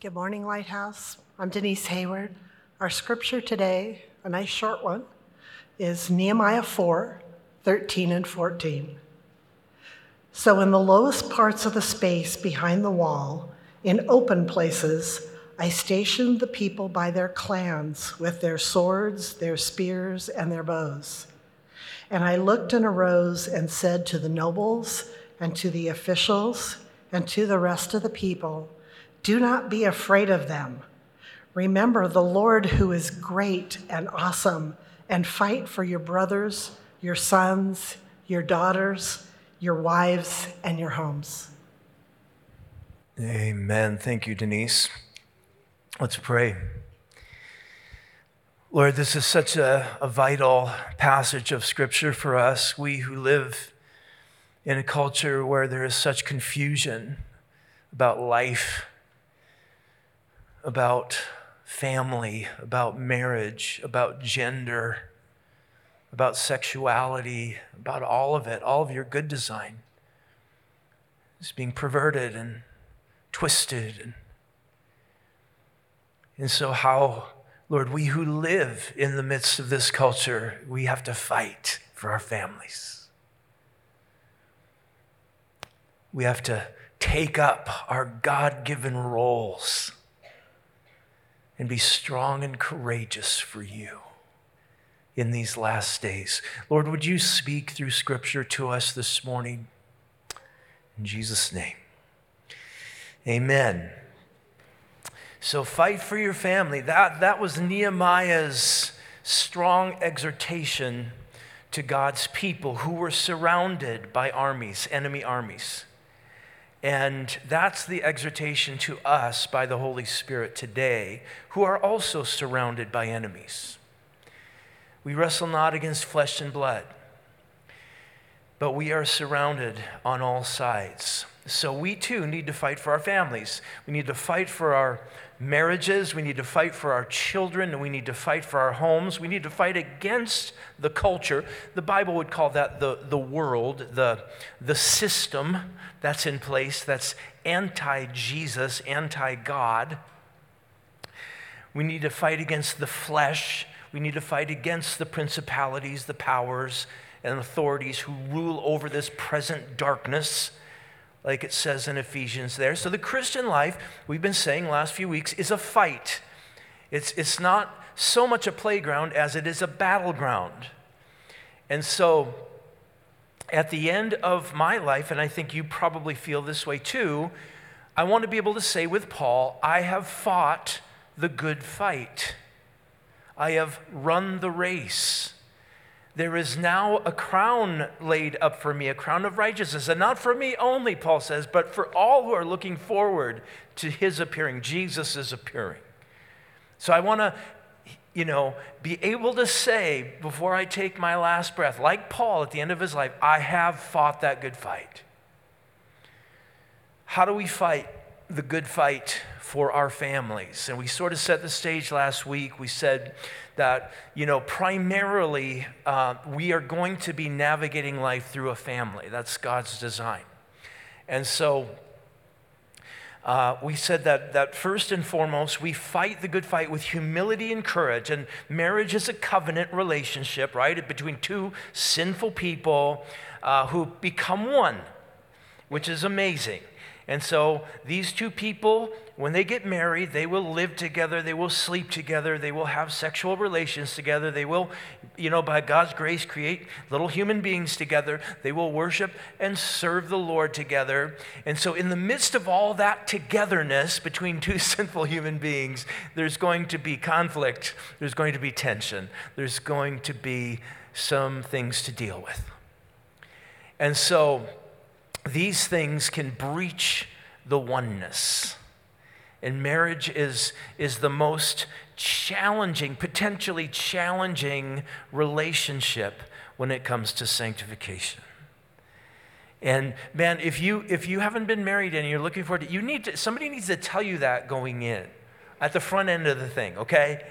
Good morning, Lighthouse. I'm Denise Hayward. Our scripture today, a nice short one, is Nehemiah 4 13 and 14. So, in the lowest parts of the space behind the wall, in open places, I stationed the people by their clans with their swords, their spears, and their bows. And I looked and arose and said to the nobles and to the officials and to the rest of the people, do not be afraid of them. Remember the Lord who is great and awesome, and fight for your brothers, your sons, your daughters, your wives, and your homes. Amen. Thank you, Denise. Let's pray. Lord, this is such a, a, vital passage of Scripture for us. We who live in a culture where there is such confusion about life about family, about marriage, about gender, about sexuality, about all of it, all of your good design is being perverted and twisted. And, and so, how, Lord, we who live in the midst of this culture, we have to fight for our families. We have to take up our God given roles and be strong and courageous for you in these last days. Lord, would you speak through Scripture to us this morning? In Jesus' name. Amen. So fight for your family. That, that was Nehemiah's strong exhortation to God's people who were surrounded by armies, enemy armies. And that's the exhortation to us by the Holy Spirit today, who are also surrounded by enemies. We wrestle not against flesh and blood, but we are surrounded on all sides. So we too need to fight for our families. We need to fight for our marriages. We need to fight for our children. And we need to fight for our homes. We need to fight against the culture. The Bible would call that the, the world, the, the system that's in place that's anti Jesus, anti God. We need to fight against the flesh. We need to fight against the principalities, the powers, and authorities who rule over this present darkness, like it says in Ephesians there. So, the Christian life, we've been saying last few weeks, is a fight. It's, it's not so much a playground as it is a battleground. And so, at the end of my life, and I think you probably feel this way too, I want to be able to say with Paul, I have fought the good fight. I have run the race. There is now a crown laid up for me, a crown of righteousness, and not for me only, Paul says, but for all who are looking forward to his appearing. Jesus is appearing. So I want to you know, be able to say before I take my last breath, like Paul at the end of his life, I have fought that good fight. How do we fight the good fight for our families? And we sort of set the stage last week. We said that, you know, primarily uh, we are going to be navigating life through a family. That's God's design. And so, uh, we said that, that first and foremost, we fight the good fight with humility and courage. And marriage is a covenant relationship, right, between two sinful people uh, who become one, which is amazing. And so these two people, when they get married, they will live together, they will sleep together, they will have sexual relations together, they will, you know, by God's grace, create little human beings together, they will worship and serve the Lord together. And so, in the midst of all that togetherness between two sinful human beings, there's going to be conflict, there's going to be tension, there's going to be some things to deal with. And so, these things can breach the oneness. And marriage is, is the most challenging, potentially challenging relationship when it comes to sanctification. And man, if you if you haven't been married and you're looking forward to you need to somebody needs to tell you that going in at the front end of the thing, okay?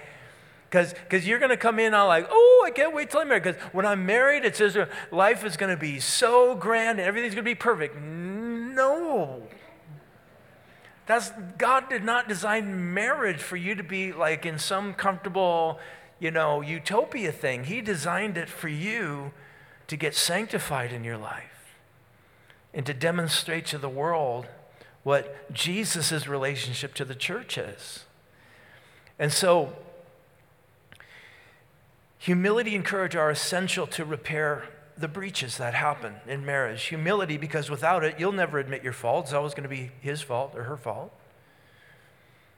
Because you're going to come in all like, oh, I can't wait till I'm married. Because when I'm married, it says life is going to be so grand and everything's going to be perfect. No. That's, God did not design marriage for you to be like in some comfortable, you know, utopia thing. He designed it for you to get sanctified in your life and to demonstrate to the world what Jesus' relationship to the church is. And so, humility and courage are essential to repair the breaches that happen in marriage. Humility, because without it, you'll never admit your fault. It's always going to be his fault or her fault.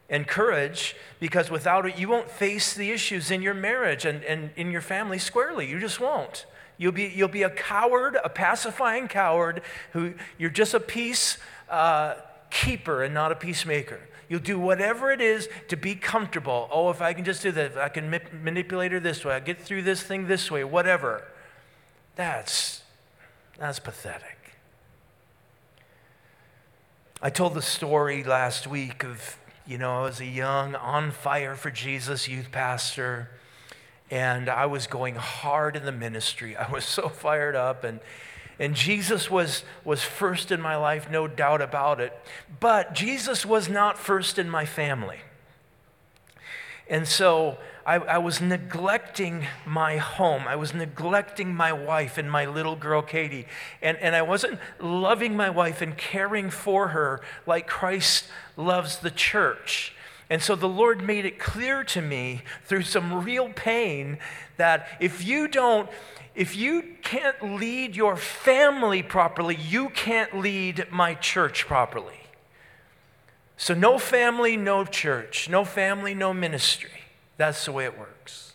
And courage, because without it, you won't face the issues in your marriage and, and in your family squarely. You just won't. You'll be, you'll be a coward, a pacifying coward, who you're just a peace uh, keeper and not a peacemaker. You'll do whatever it is to be comfortable. Oh, if I can just do that, if I can ma- manipulate her this way, I get through this thing this way, whatever. That's, that's pathetic. I told the story last week of, you know, I was a young, on fire for Jesus youth pastor, and I was going hard in the ministry. I was so fired up, and, and Jesus was, was first in my life, no doubt about it. But Jesus was not first in my family. And so I, I, was neglecting my home. I was neglecting my wife and my little girl, Katie. And, and I wasn't loving my wife and caring for her like Christ loves the church. And so the Lord made it clear to me through some real pain that if you don't, if you can't lead your family properly, you can't lead my church properly. So, no family, no church. No family, no ministry. That's the way it works.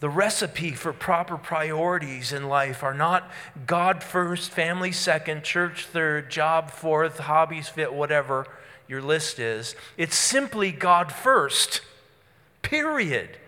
The recipe for proper priorities in life are not God first, family second, church third, job fourth, hobbies fit, whatever your list is. It's simply God first, period.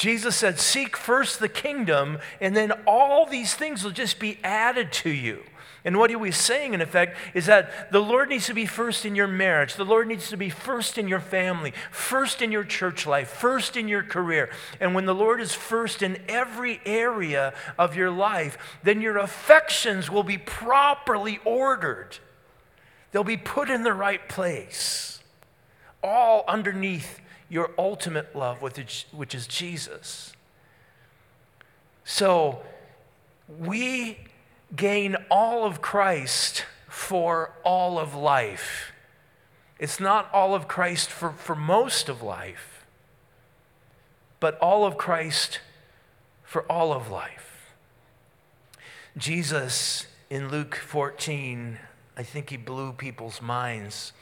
Jesus said, Seek first the kingdom, and then all these things will just be added to you. And what he was saying, in effect, is that the Lord needs to be first in your marriage. The Lord needs to be first in your family, first in your church life, first in your career. And when the Lord is first in every area of your life, then your affections will be properly ordered. They'll be put in the right place, all underneath your ultimate love, which is Jesus. So, we gain all of Christ for all of life. It's not all of Christ for, for most of life, but all of Christ for all of life. Jesus in Luke 14, I think he blew people's minds.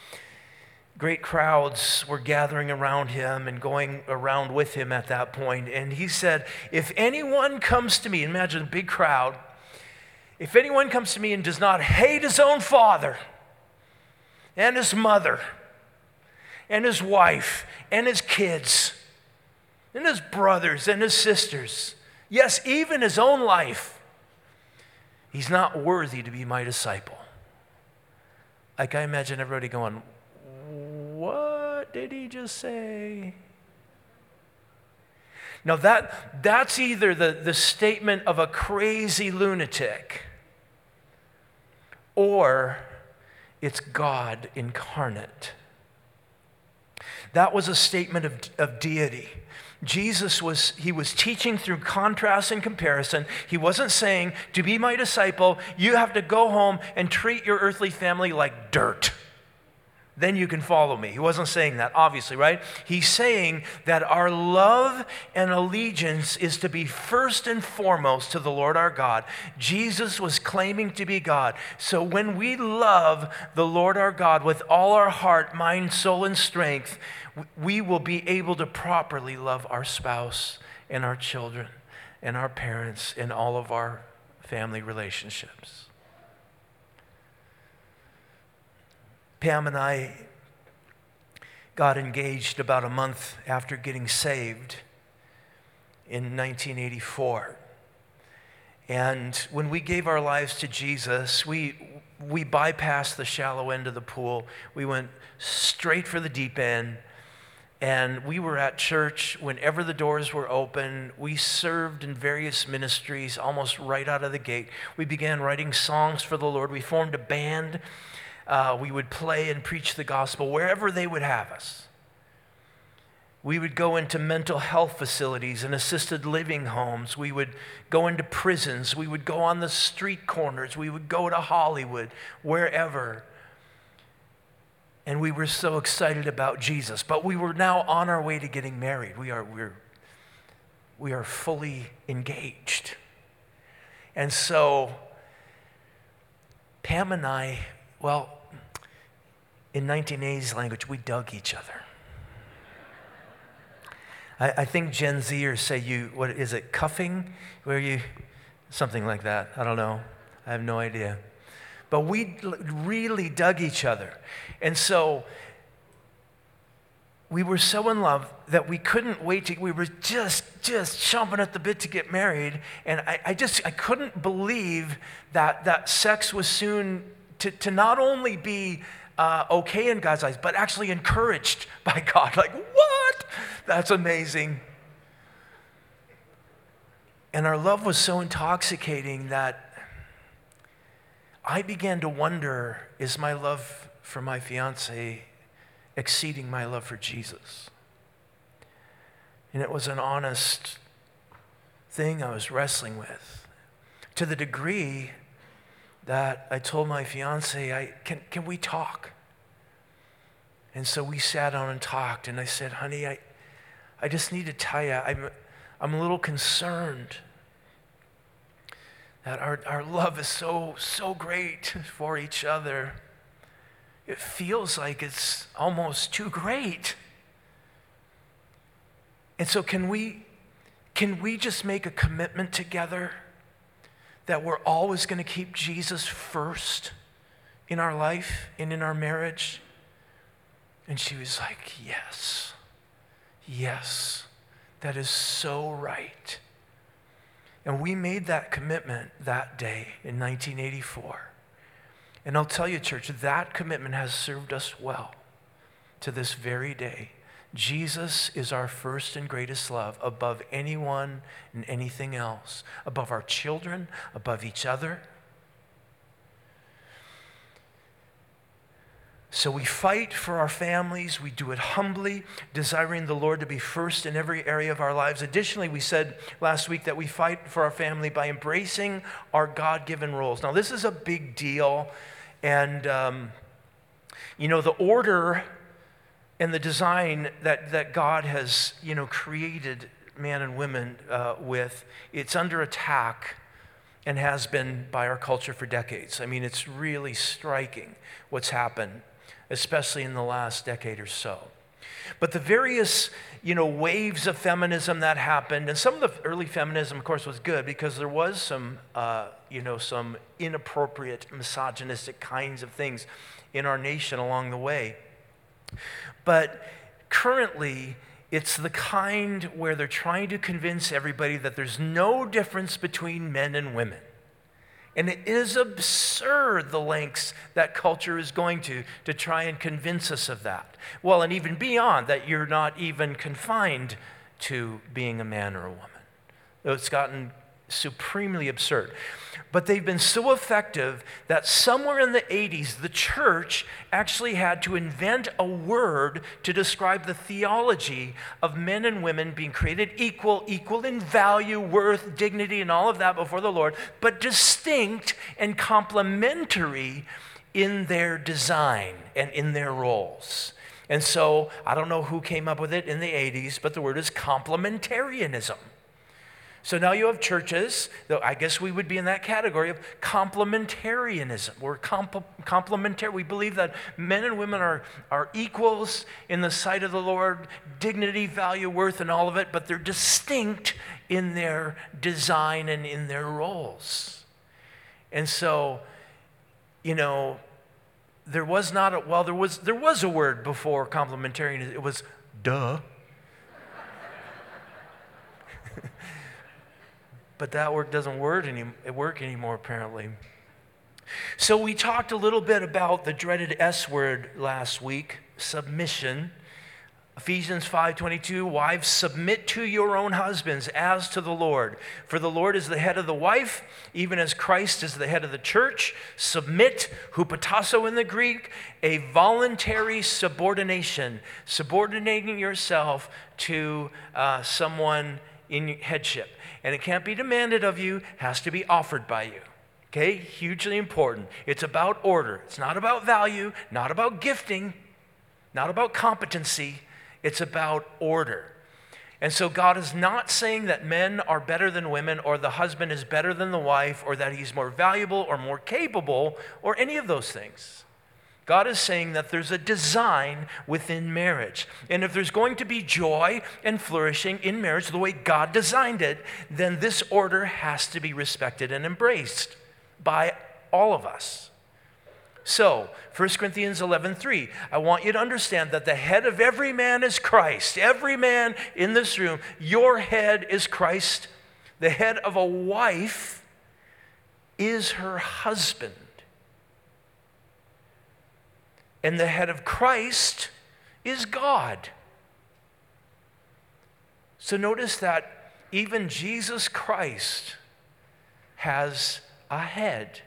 Great crowds were gathering around him and going around with him at that point. And he said, If anyone comes to me, imagine a big crowd, if anyone comes to me and does not hate his own father and his mother and his wife and his kids and his brothers and his sisters, yes, even his own life, he's not worthy to be my disciple. Like I imagine everybody going, What did he just say? Now, that, that's either the, the statement of a crazy lunatic or it's God incarnate. That was a statement of, of deity. Jesus was, he was teaching through contrast and comparison. He wasn't saying, to be my disciple, you have to go home and treat your earthly family like dirt then you can follow me. He wasn't saying that, obviously, right? He's saying that our love and allegiance is to be first and foremost to the Lord our God. Jesus was claiming to be God. So when we love the Lord our God with all our heart, mind, soul, and strength, we will be able to properly love our spouse and our children and our parents and all of our family relationships. Pam and I got engaged about a month after getting saved in 1984. And when we gave our lives to Jesus, we, we bypassed the shallow end of the pool. We went straight for the deep end. And we were at church whenever the doors were open. We served in various ministries almost right out of the gate. We began writing songs for the Lord. We formed a band Uh, we would play and preach the gospel wherever they would have us. We would go into mental health facilities and assisted living homes. We would go into prisons. We would go on the street corners. We would go to Hollywood, wherever. And we were so excited about Jesus. But we were now on our way to getting married. We are, we're, we are fully engaged. And so, Pam and I, well, in 1980s language, we dug each other. I, I think Gen Zers say you, what is it, cuffing? Where you, something like that. I don't know. I have no idea. But we really dug each other. And so we were so in love that we couldn't wait to, we were just, just chomping at the bit to get married. And I, I just, I couldn't believe that, that sex was soon to, to not only be uh, okay in God's eyes, but actually encouraged by God. Like, what? That's amazing. And our love was so intoxicating that I began to wonder is my love for my fiance exceeding my love for Jesus? And it was an honest thing I was wrestling with to the degree that I told my fiance, I, can, can we talk? And so we sat down and talked, and I said, honey, I, I just need to tell you, I'm, I'm a little concerned that our, our love is so, so great for each other. It feels like it's almost too great. And so, can we, can we just make a commitment together? That we're always going to keep Jesus first in our life and in our marriage? And she was like, Yes, yes, that is so right. And we made that commitment that day in 1984. And I'll tell you, church, that commitment has served us well to this very day. Jesus is our first and greatest love above anyone and anything else, above our children, above each other. So we fight for our families. We do it humbly, desiring the Lord to be first in every area of our lives. Additionally, we said last week that we fight for our family by embracing our God given roles. Now, this is a big deal. And, um, you know, the order and the design that, that God has, you know, created man and women uh, with, it's under attack and has been by our culture for decades. I mean, it's really striking what's happened, especially in the last decade or so. But the various, you know, waves of feminism that happened, and some of the early feminism, of course, was good because there was some, uh, you know, some inappropriate, misogynistic kinds of things in our nation along the way. But currently, it's the kind where they're trying to convince everybody that there's no difference between men and women. And it is absurd the lengths that culture is going to to try and convince us of that. Well, and even beyond that, you're not even confined to being a man or a woman. It's gotten supremely absurd. But they've been so effective that somewhere in the 80s, the church actually had to invent a word to describe the theology of men and women being created equal, equal in value, worth, dignity, and all of that before the Lord, but distinct and complementary in their design and in their roles. And so I don't know who came up with it in the 80s, but the word is complementarianism. So now you have churches, though I guess we would be in that category of complementarianism. We're comp- complementary. We believe that men and women are, are equals in the sight of the Lord, dignity, value, worth, and all of it, but they're distinct in their design and in their roles. And so, you know, there was not a, well, there was, there was a word before complementarianism. It was duh. But that work doesn't work, any, work anymore, apparently. So, we talked a little bit about the dreaded S word last week submission. Ephesians 5:22 Wives submit to your own husbands as to the Lord for the Lord is the head of the wife even as Christ is the head of the church submit hupotasso in the Greek a voluntary subordination subordinating yourself to uh, someone in headship. And it can't be demanded of you has to be offered by you. Okay hugely important. It's about order. It's not about value not about gifting not about competency. It's about order. And so God is not saying that men are better than women or the husband is better than the wife or that he's more valuable or more capable or any of those things. God is saying that there's a design within marriage. And if there's going to be joy and flourishing in marriage the way God designed it, then this order has to be respected and embraced by all of us. So, 1 Corinthians 11:3, I want you to understand that the head of every man is Christ. Every man in this room, your head is Christ. The head of a wife is her husband. And the head of Christ is God. So notice that even Jesus Christ has a head.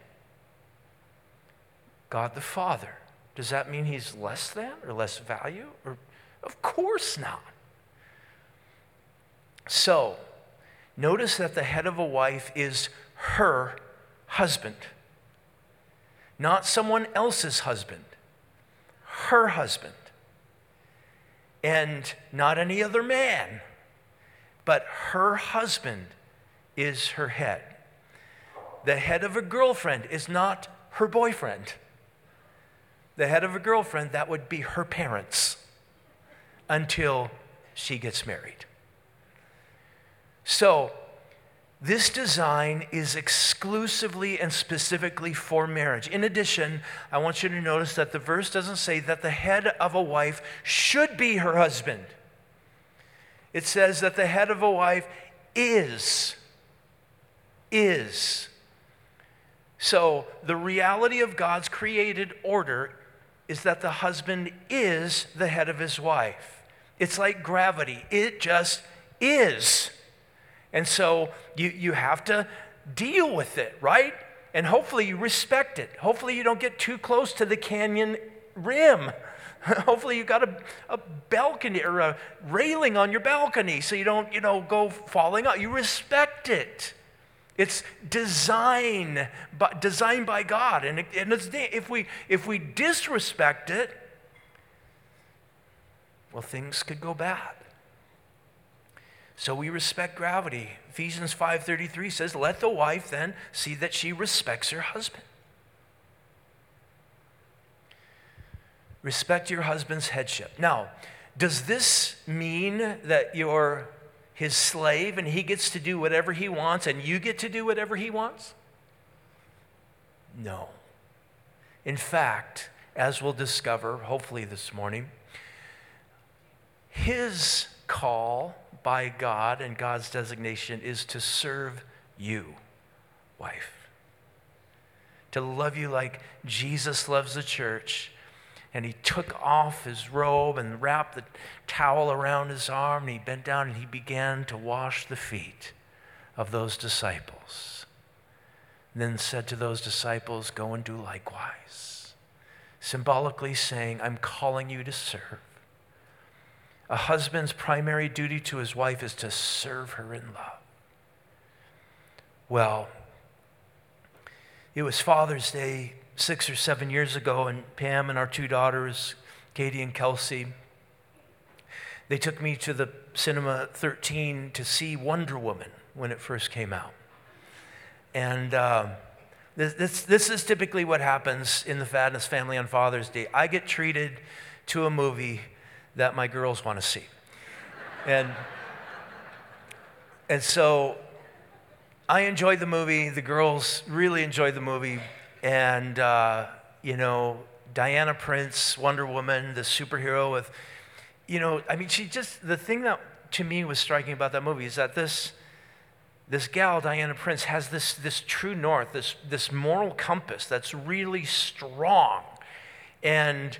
God the Father. Does that mean he's less than or less value? Or, of course not. So, notice that the head of a wife is her husband, not someone else's husband, her husband, and not any other man, but her husband is her head. The head of a girlfriend is not her boyfriend the head of a girlfriend, that would be her parents until she gets married. So, this design is exclusively and specifically for marriage. In addition, I want you to notice that the verse doesn't say that the head of a wife should be her husband. It says that the head of a wife is. Is. So, the reality of God's created order is that the husband is the head of his wife. It's like gravity, it just is. And so you, you have to deal with it, right? And hopefully you respect it. Hopefully you don't get too close to the canyon rim. Hopefully you've got a, a balcony or a railing on your balcony so you don't, you know, go falling out. You respect it. It's design, but designed by God. And, and if, we, if we disrespect it, well, things could go bad. So we respect gravity. Ephesians 5:33 says, "Let the wife then see that she respects her husband." Respect your husband's headship. Now, does this mean that you're his slave and he gets to do whatever he wants and you get to do whatever he wants? No. In fact, as we'll discover, hopefully this morning, his call by God and God's designation is to serve you, wife. To love you like Jesus loves the church and he took off his robe and wrapped the towel around his arm and he bent down and he began to wash the feet of those disciples. And then said to those disciples, Go and do likewise. Symbolically saying, I'm calling you to serve. A husband's primary duty to his wife is to serve her in love. Well, it was Father's Day six or seven years ago, and Pam and our two daughters, Katie and Kelsey, they took me to the Cinema 13 to see Wonder Woman when it first came out. And uh, this, this, this is typically what happens in the Fadness family on Father's Day. I get treated to a movie that my girls want to see. And, and so I enjoyed the movie. The girls really enjoyed the movie. And, uh, you know, Diana Prince, Wonder Woman, the superhero with, you know, I mean, she just, the thing that to me was striking about that movie is that this, this gal, Diana Prince, has this, this true north, this, this moral compass that's really strong. And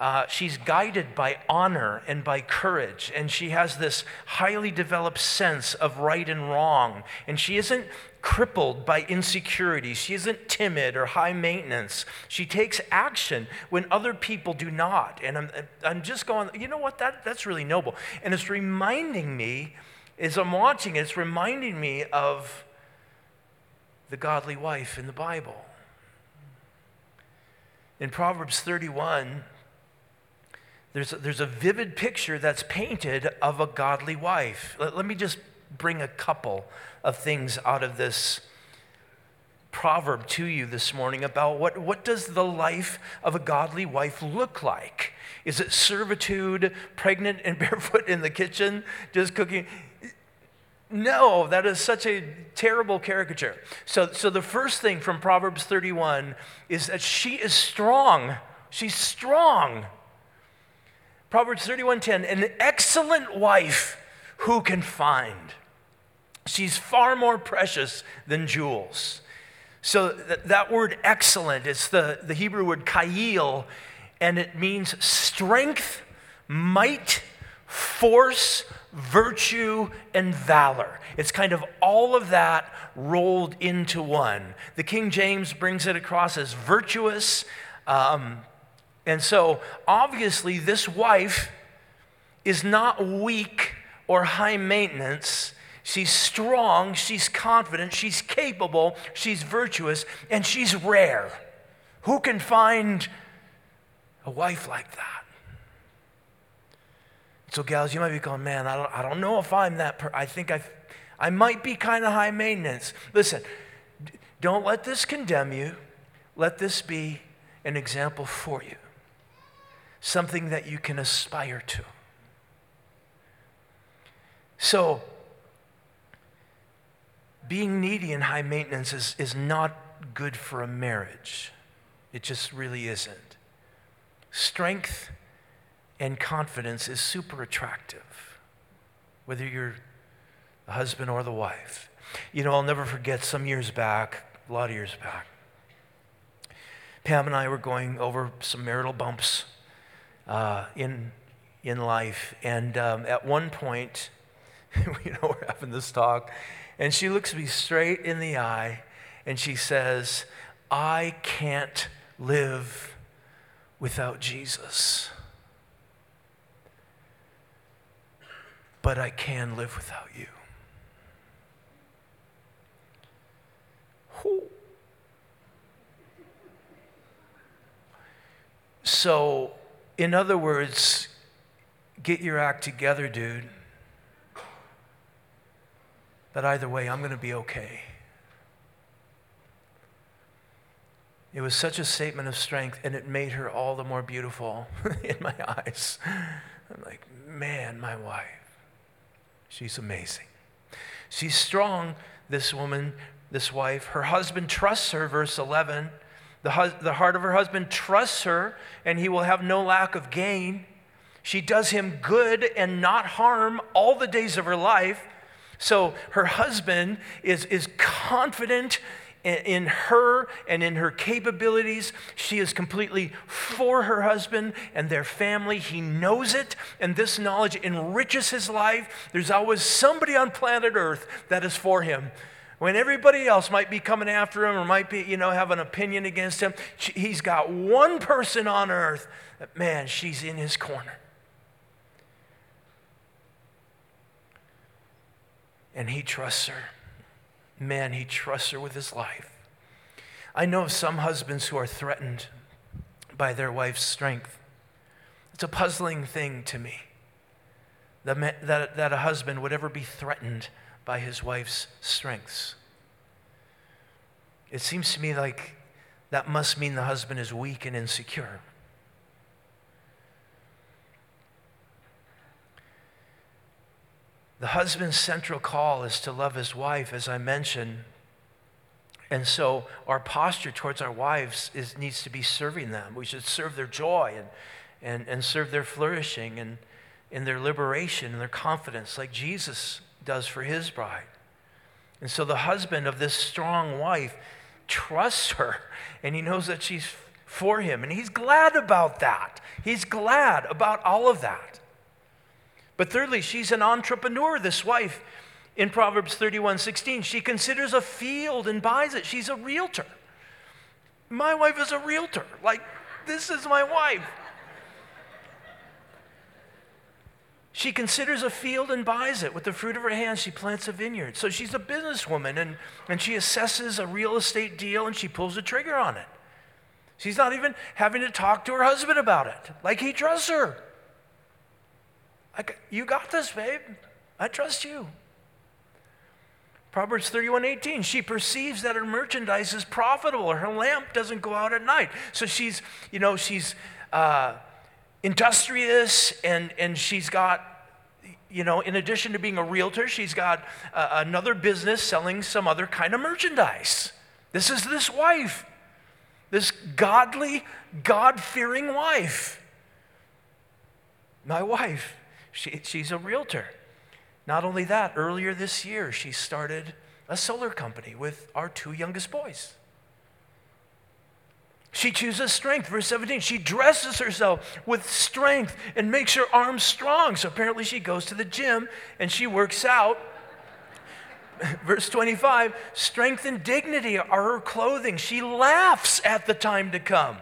uh, she's guided by honor and by courage, and she has this highly developed sense of right and wrong. And she isn't crippled by insecurity. She isn't timid or high maintenance. She takes action when other people do not. And I'm, I'm just going, you know what? That, that's really noble. And it's reminding me, as I'm watching it, it's reminding me of the godly wife in the Bible. In Proverbs 31, there's a, there's a vivid picture that's painted of a godly wife. Let, let me just bring a couple of things out of this proverb to you this morning about what, what does the life of a godly wife look like? Is it servitude pregnant and barefoot in the kitchen just cooking? No that is such a terrible caricature. So, so the first thing from proverbs 31 is that she is strong. She's strong Proverbs 31:10, an excellent wife who can find. She's far more precious than jewels. So th- that word excellent, it's the, the Hebrew word chayil, and it means strength, might, force, virtue, and valor. It's kind of all of that rolled into one. The King James brings it across as virtuous, um, and so, obviously, this wife is not weak or high maintenance. She's strong, she's confident, she's capable, she's virtuous, and she's rare. Who can find a wife like that? So, gals, you might be going, man, I don't, I don't know if I'm that. Per- I think I, I might be kind of high maintenance. Listen, don't let this condemn you. Let this be an example for you something that you can aspire to. So, being needy and high maintenance is, is not good for a marriage. It just really isn't. Strength and confidence is super attractive, whether you're the husband or the wife. You know, I'll never forget some years back, a lot of years back, Pam and I were going over some marital bumps uh, in, in life. And um, at one point, you know, we're having this talk, and she looks me straight in the eye and she says, I can't live without Jesus. But I can live without you. So in other words, get your act together, dude. But either way, I'm going to be okay. It was such a statement of strength, and it made her all the more beautiful in my eyes. I'm like, man, my wife, she's amazing. She's strong, this woman, this wife. Her husband trusts her, verse 11. The, hus- the heart of her husband trusts her, and he will have no lack of gain. She does him good and not harm all the days of her life. So her husband is, is confident in, in her and in her capabilities. She is completely for her husband and their family. He knows it, and this knowledge enriches his life. There's always somebody on planet Earth that is for him when everybody else might be coming after him or might be, you know, have an opinion against him, he's got one person on earth that, man, she's in his corner. And he trusts her. Man, he trusts her with his life. I know of some husbands who are threatened by their wife's strength. It's a puzzling thing to me that, that, that a husband would ever be threatened by his wife's strengths. It seems to me like that must mean the husband is weak and insecure. The husband's central call is to love his wife, as I mentioned. And so our posture towards our wives is, needs to be serving them. We should serve their joy and, and, and serve their flourishing and in their liberation and their confidence, like Jesus does for his bride. And so the husband of this strong wife trusts her and he knows that she's for him. And he's glad about that. He's glad about all of that. But thirdly, she's an entrepreneur, this wife. In Proverbs 31 16, she considers a field and buys it. She's a realtor. My wife is a realtor. Like, this is my wife. She considers a field and buys it. With the fruit of her hands, she plants a vineyard. So she's a businesswoman and, and she assesses a real estate deal and she pulls the trigger on it. She's not even having to talk to her husband about it. Like he trusts her. Like, you got this, babe. I trust you. Proverbs 31 18, she perceives that her merchandise is profitable. Her lamp doesn't go out at night. So she's, you know, she's uh, industrious and, and she's got, you know, in addition to being a realtor, she's got uh, another business selling some other kind of merchandise. This is this wife, this godly, God fearing wife. My wife, she, she's a realtor. Not only that, earlier this year, she started a solar company with our two youngest boys. She chooses strength. Verse 17, she dresses herself with strength and makes her arms strong. So apparently, she goes to the gym and she works out. Verse 25, strength and dignity are her clothing. She laughs at the time to come.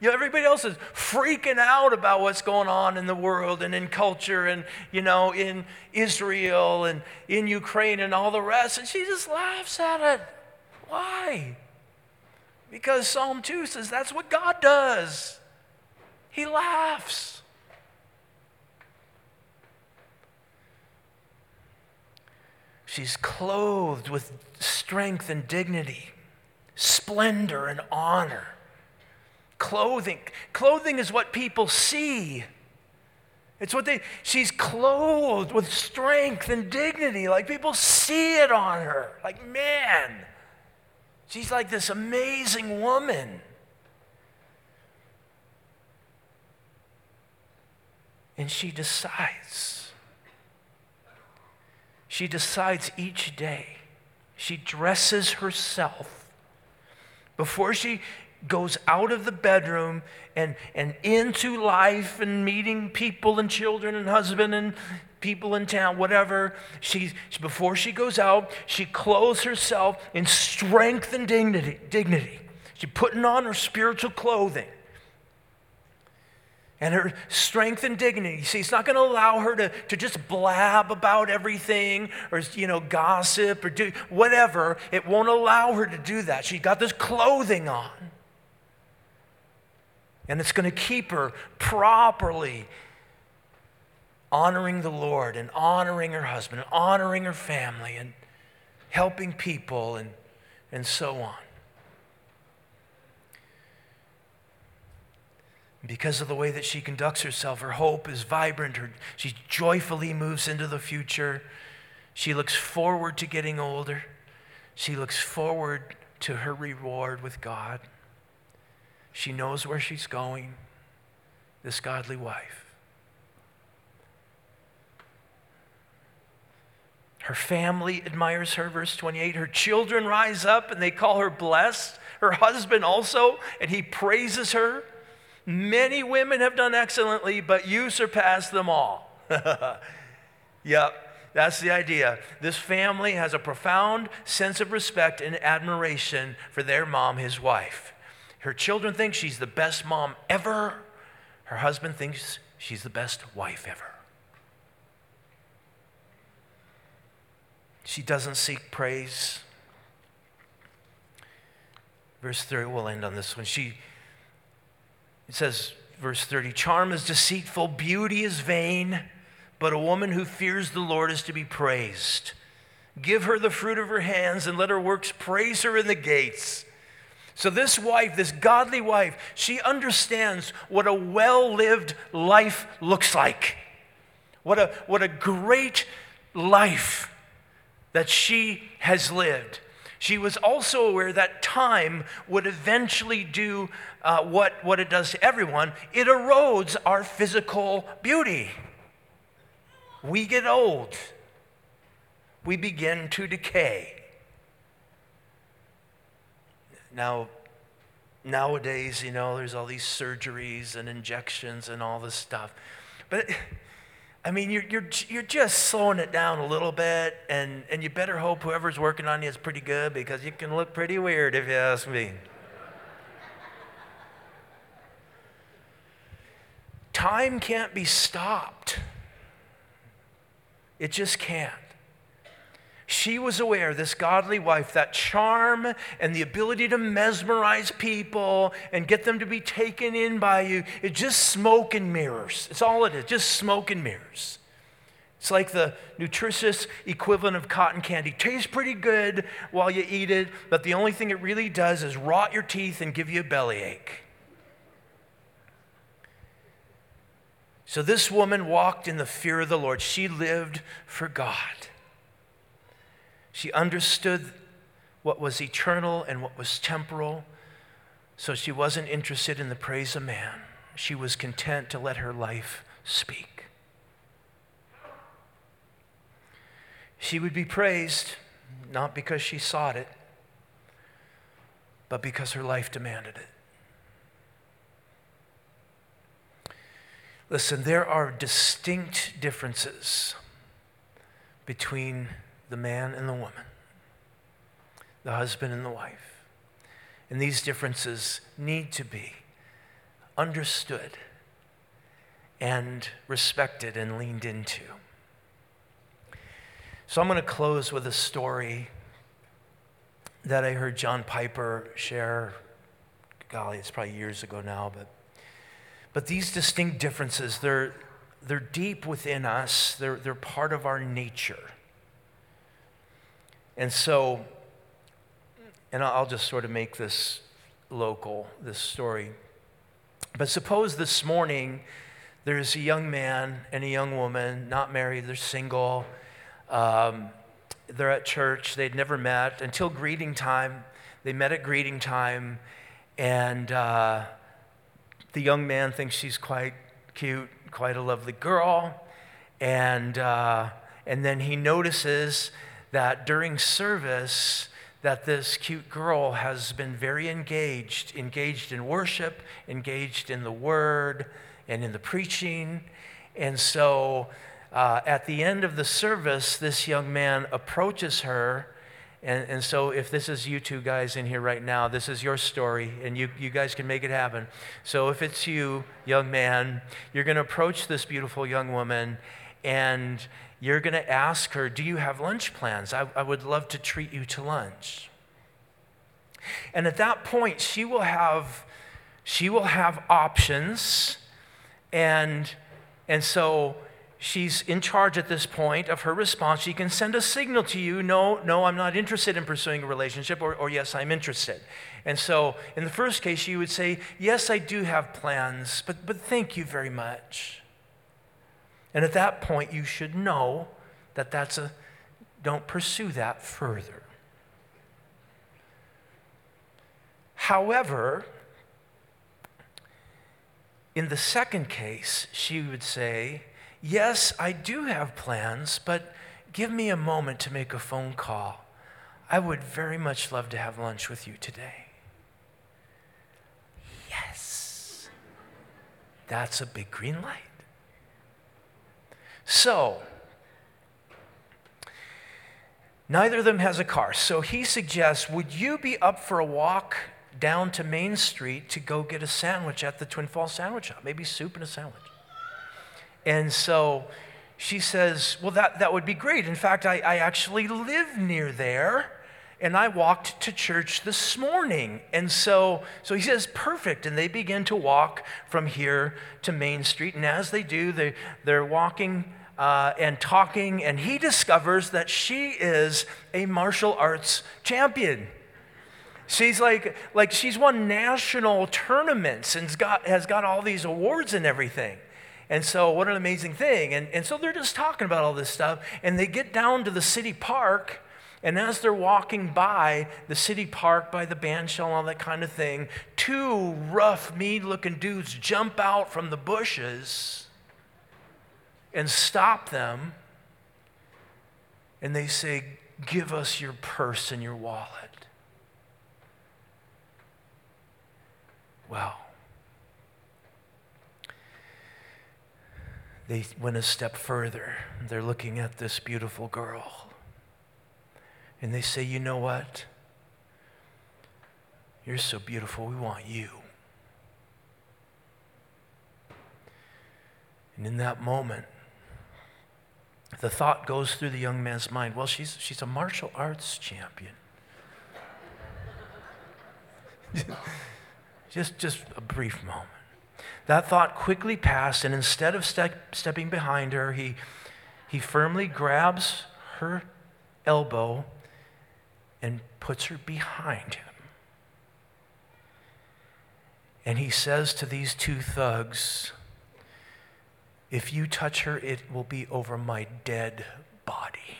You know, everybody else is freaking out about what's going on in the world and in culture and, you know, in Israel and in Ukraine and all the rest. And she just laughs at it. Why? Because Psalm 2 says that's what God does. He laughs. She's clothed with strength and dignity, splendor and honor clothing. Clothing is what people see. It's what they, she's clothed with strength and dignity. Like people see it on her. Like, man, she's like this amazing woman. And she decides. She decides each day. She dresses herself. Before she goes out of the bedroom and, and into life and meeting people and children and husband and people in town, whatever. She, before she goes out, she clothes herself in strength and dignity. dignity. She's putting on her spiritual clothing and her strength and dignity. See, it's not going to allow her to, to just blab about everything or, you know, gossip or do whatever. It won't allow her to do that. She's got this clothing on. And it's going to keep her properly honoring the Lord and honoring her husband and honoring her family and helping people and, and so on. Because of the way that she conducts herself, her hope is vibrant. Her, she joyfully moves into the future. She looks forward to getting older. She looks forward to her reward with God. She knows where she's going, this godly wife. Her family admires her, verse 28. Her children rise up and they call her blessed. Her husband also, and he praises her. Many women have done excellently, but you surpass them all. yep, that's the idea. This family has a profound sense of respect and admiration for their mom, his wife. Her children think she's the best mom ever. Her husband thinks she's the best wife ever. She doesn't seek praise. Verse 30, we'll end on this one. She, it says, verse 30, charm is deceitful, beauty is vain, but a woman who fears the Lord is to be praised. Give her the fruit of her hands and let her works praise her in the gates. So, this wife, this godly wife, she understands what a well lived life looks like. What a, what a great life that she has lived. She was also aware that time would eventually do uh, what, what it does to everyone it erodes our physical beauty. We get old, we begin to decay. Now, nowadays, you know, there's all these surgeries and injections and all this stuff. But I mean, you're, you're, you're just slowing it down a little bit, and, and you better hope whoever's working on you is pretty good because you can look pretty weird if you ask me. Time can't be stopped, it just can't. She was aware, this godly wife, that charm and the ability to mesmerize people and get them to be taken in by you, it's just smoke and mirrors. It's all it is, just smoke and mirrors. It's like the nutritious equivalent of cotton candy. Tastes pretty good while you eat it, but the only thing it really does is rot your teeth and give you a bellyache. So this woman walked in the fear of the Lord. She lived for God. She understood what was eternal and what was temporal, so she wasn't interested in the praise of man. She was content to let her life speak. She would be praised not because she sought it, but because her life demanded it. Listen, there are distinct differences between the man and the woman, the husband and the wife. And these differences need to be understood and respected and leaned into. So I'm going to close with a story that I heard John Piper share. Golly, it's probably years ago now, but but these distinct differences, they're, they're deep within us, they're, they're part of our nature. And so, and I'll just sort of make this local, this story. But suppose this morning there's a young man and a young woman, not married, they're single. Um, they're at church, they'd never met until greeting time. They met at greeting time, and uh, the young man thinks she's quite cute, quite a lovely girl. And, uh, and then he notices that during service, that this cute girl has been very engaged, engaged in worship, engaged in the word and in the preaching. And so uh, at the end of the service, this young man approaches her and, and so, if this is you two guys in here right now, this is your story, and you, you guys can make it happen. So, if it's you, young man, you're going to approach this beautiful young woman and you're going to ask her, Do you have lunch plans? I, I would love to treat you to lunch. And at that point, she will have, she will have options. And, and so, she's in charge at this point of her response. She can send a signal to you no, no, I'm not interested in pursuing a relationship, or, or yes, I'm interested. And so in the first case, you would say, Yes, I do have plans, but, but thank you very much. And at that point, you should know that that's a, don't pursue that further. However, in the second case, she would say, Yes, I do have plans, but give me a moment to make a phone call. I would very much love to have lunch with you today. Yes. That's a big green light. So, neither of them has a car. So he suggests, Would you be up for a walk down to Main Street to go get a sandwich at the Twin Falls Sandwich Shop? Maybe soup and a sandwich. And so she says, Well, that, that would be great. In fact, I, I actually live near there. And I walked to church this morning. And so, so he says, perfect. And they begin to walk from here to Main Street. And as they do, they, they're walking uh, and talking. And he discovers that she is a martial arts champion. She's like, like she's won national tournaments and got, has got all these awards and everything. And so, what an amazing thing. And, and so, they're just talking about all this stuff. And they get down to the city park. And as they're walking by the city park, by the bandshell and all that kind of thing, two rough, mean looking dudes jump out from the bushes and stop them. And they say, Give us your purse and your wallet. Well, they went a step further. They're looking at this beautiful girl. And they say, You know what? You're so beautiful. We want you. And in that moment, the thought goes through the young man's mind well, she's, she's a martial arts champion. just, just a brief moment. That thought quickly passed, and instead of step, stepping behind her, he, he firmly grabs her elbow and puts her behind him. And he says to these two thugs, If you touch her, it will be over my dead body.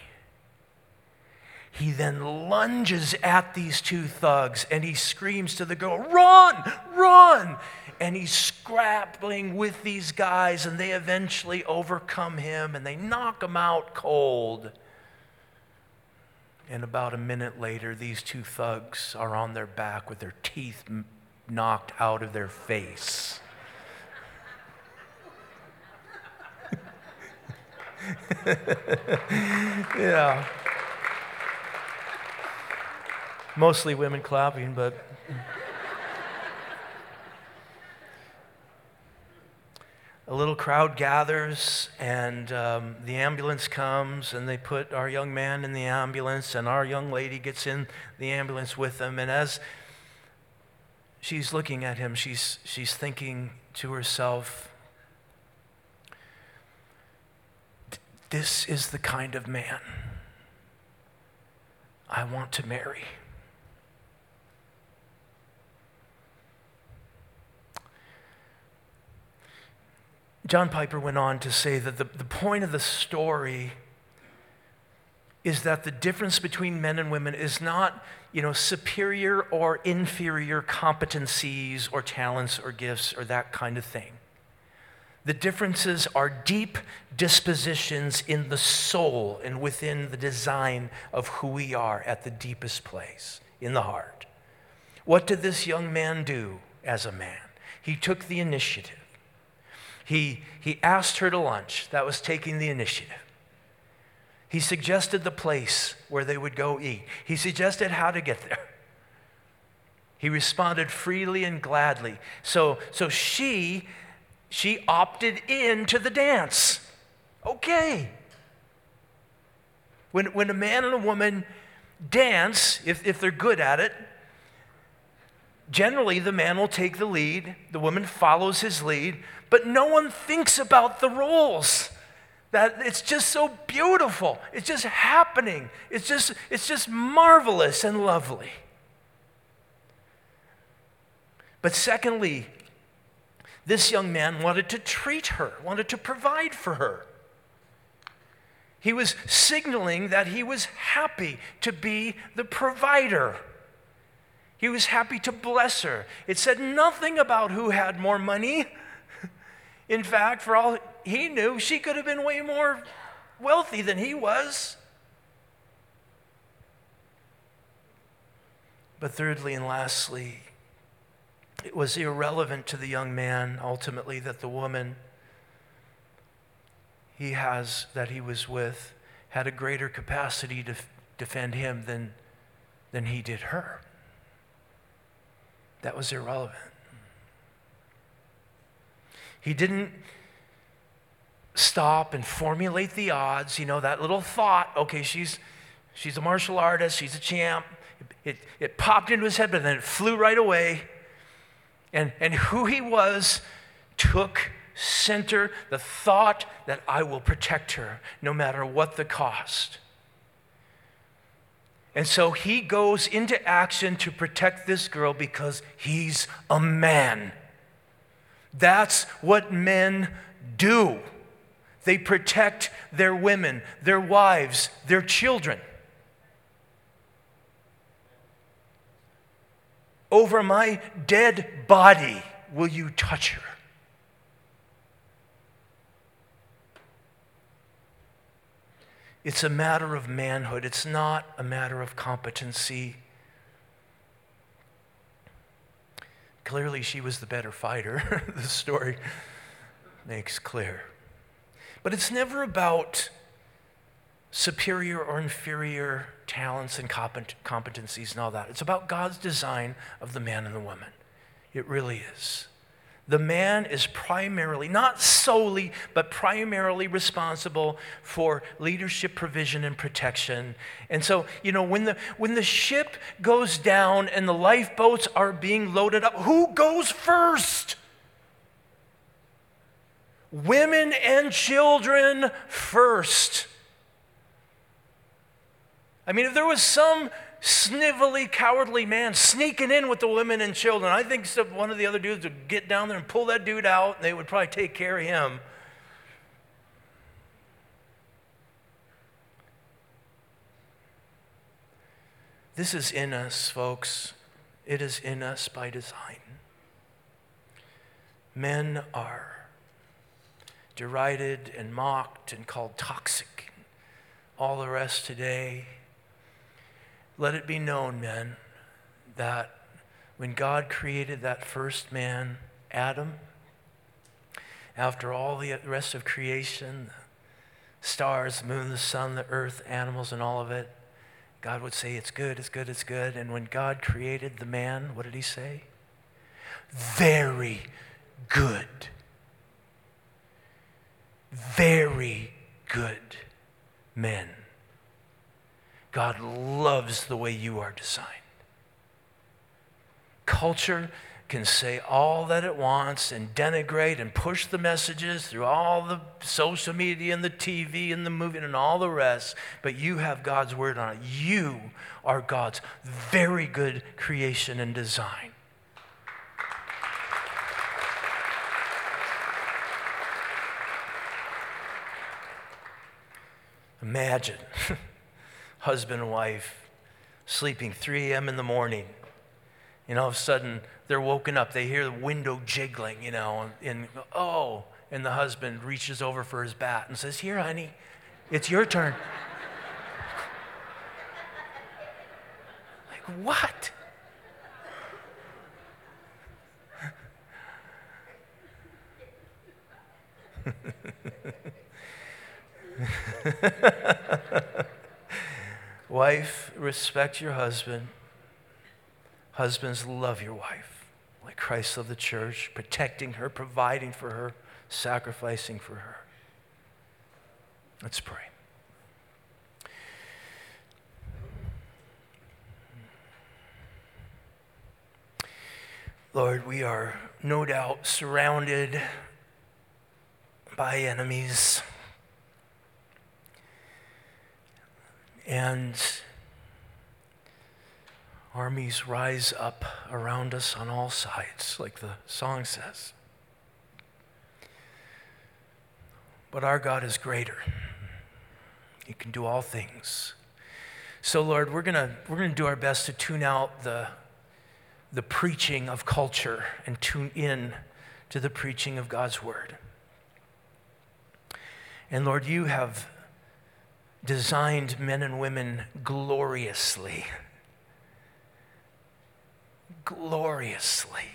He then lunges at these two thugs and he screams to the girl, Run, run! And he's scrapping with these guys, and they eventually overcome him and they knock him out cold. And about a minute later, these two thugs are on their back with their teeth knocked out of their face. yeah. Mostly women clapping, but. A little crowd gathers, and um, the ambulance comes, and they put our young man in the ambulance, and our young lady gets in the ambulance with them. And as she's looking at him, she's, she's thinking to herself, This is the kind of man I want to marry. John Piper went on to say that the, the point of the story is that the difference between men and women is not, you know, superior or inferior competencies or talents or gifts or that kind of thing. The differences are deep dispositions in the soul and within the design of who we are at the deepest place, in the heart. What did this young man do as a man? He took the initiative. He, he asked her to lunch. That was taking the initiative. He suggested the place where they would go eat. He suggested how to get there. He responded freely and gladly. So, so she, she opted in to the dance. Okay. When, when a man and a woman dance, if, if they're good at it, generally the man will take the lead, the woman follows his lead, but no one thinks about the roles. That it's just so beautiful. It's just happening. It's just, it's just marvelous and lovely. But secondly, this young man wanted to treat her, wanted to provide for her. He was signaling that he was happy to be the provider. He was happy to bless her. It said nothing about who had more money. In fact, for all he knew, she could have been way more wealthy than he was. But thirdly and lastly, it was irrelevant to the young man ultimately that the woman he has that he was with had a greater capacity to defend him than, than he did her. That was irrelevant. He didn't stop and formulate the odds, you know, that little thought, okay, she's, she's a martial artist, she's a champ. It, it popped into his head, but then it flew right away. And, and who he was took center the thought that I will protect her no matter what the cost. And so he goes into action to protect this girl because he's a man. That's what men do. They protect their women, their wives, their children. Over my dead body will you touch her. It's a matter of manhood, it's not a matter of competency. Clearly, she was the better fighter, the story makes clear. But it's never about superior or inferior talents and competencies and all that. It's about God's design of the man and the woman. It really is. The man is primarily, not solely, but primarily responsible for leadership, provision, and protection. And so, you know, when the, when the ship goes down and the lifeboats are being loaded up, who goes first? Women and children first. I mean, if there was some snivelly, cowardly man sneaking in with the women and children. I think one of the other dudes would get down there and pull that dude out, and they would probably take care of him. This is in us, folks. It is in us by design. Men are derided and mocked and called toxic. All the rest today. Let it be known, men, that when God created that first man, Adam, after all the rest of creation, the stars, the moon, the sun, the earth, animals, and all of it, God would say, It's good, it's good, it's good. And when God created the man, what did he say? Very good. Very good men. God loves the way you are designed. Culture can say all that it wants and denigrate and push the messages through all the social media and the TV and the movie and all the rest, but you have God's word on it. You are God's very good creation and design. Imagine. husband and wife sleeping 3 a.m. in the morning. And all of a sudden, they're woken up. They hear the window jiggling, you know, and oh, and the husband reaches over for his bat and says, Here, honey, it's your turn. like, what? Wife, respect your husband. Husbands, love your wife like Christ loved the church, protecting her, providing for her, sacrificing for her. Let's pray. Lord, we are no doubt surrounded by enemies. And armies rise up around us on all sides, like the song says. But our God is greater. He can do all things. So, Lord, we're going we're to do our best to tune out the, the preaching of culture and tune in to the preaching of God's word. And Lord, you have designed men and women gloriously. Gloriously.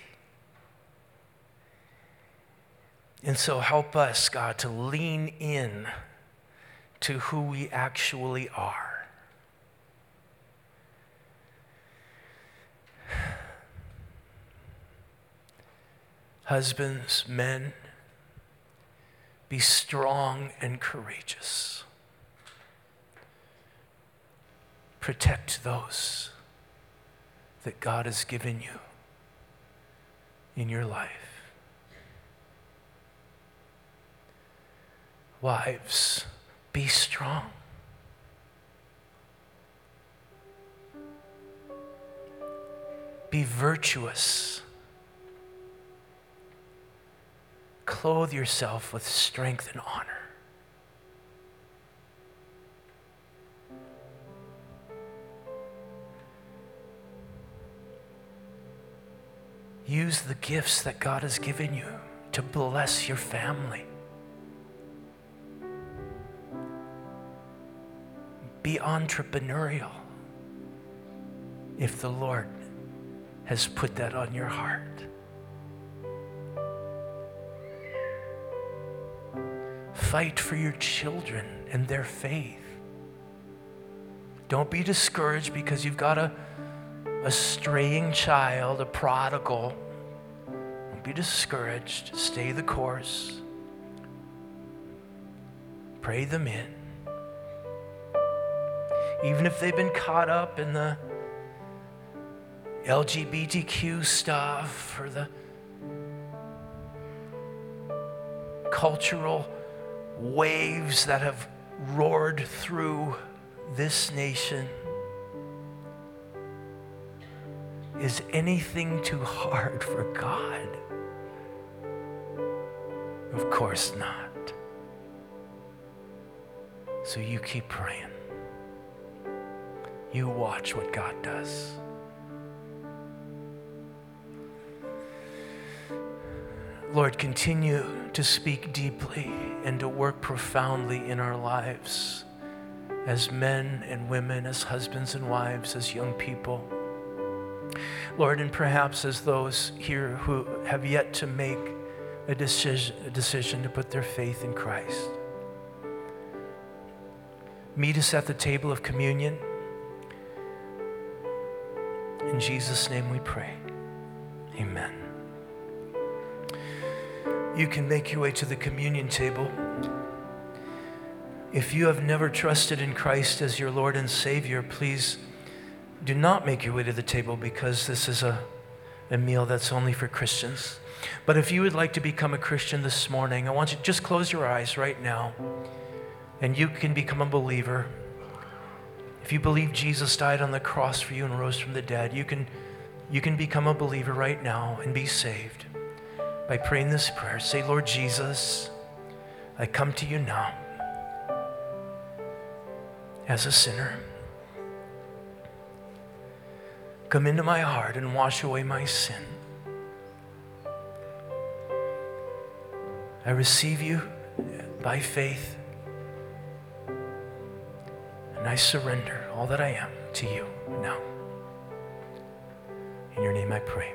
And so help us, God, to lean in to who we actually are. Husbands, men, be strong and courageous. Protect those that God has given you in your life. Wives, be strong. Be virtuous. Clothe yourself with strength and honor. Use the gifts that God has given you to bless your family. Be entrepreneurial if the Lord has put that on your heart. Fight for your children and their faith. Don't be discouraged because you've got to a straying child, a prodigal. Don't be discouraged. Stay the course. Pray them in. Even if they've been caught up in the LGBTQ stuff or the cultural waves that have roared through this nation. Is anything too hard for God? Of course not. So you keep praying. You watch what God does. Lord, continue to speak deeply and to work profoundly in our lives as men and women, as husbands and wives, as young people. Lord, and perhaps as those here who have yet to make a decision, a decision to put their faith in Christ. Meet us at the table of communion. In Jesus' name we pray. Amen. You can make your way to the communion table. If you have never trusted in Christ as your Lord and Savior, please do not make your way to the table because this is a, a meal that's only for Christians. But if you would like to become a Christian this morning, I want you to just close your eyes right now and you can become a believer. If you believe Jesus died on the cross for you and rose from the dead, you can, you can become a believer right now and be saved by praying this prayer. Say, Lord Jesus, I come to you now as a sinner. Come into my heart and wash away my sin. I receive you by faith, and I surrender all that I am to you now. In your name I pray.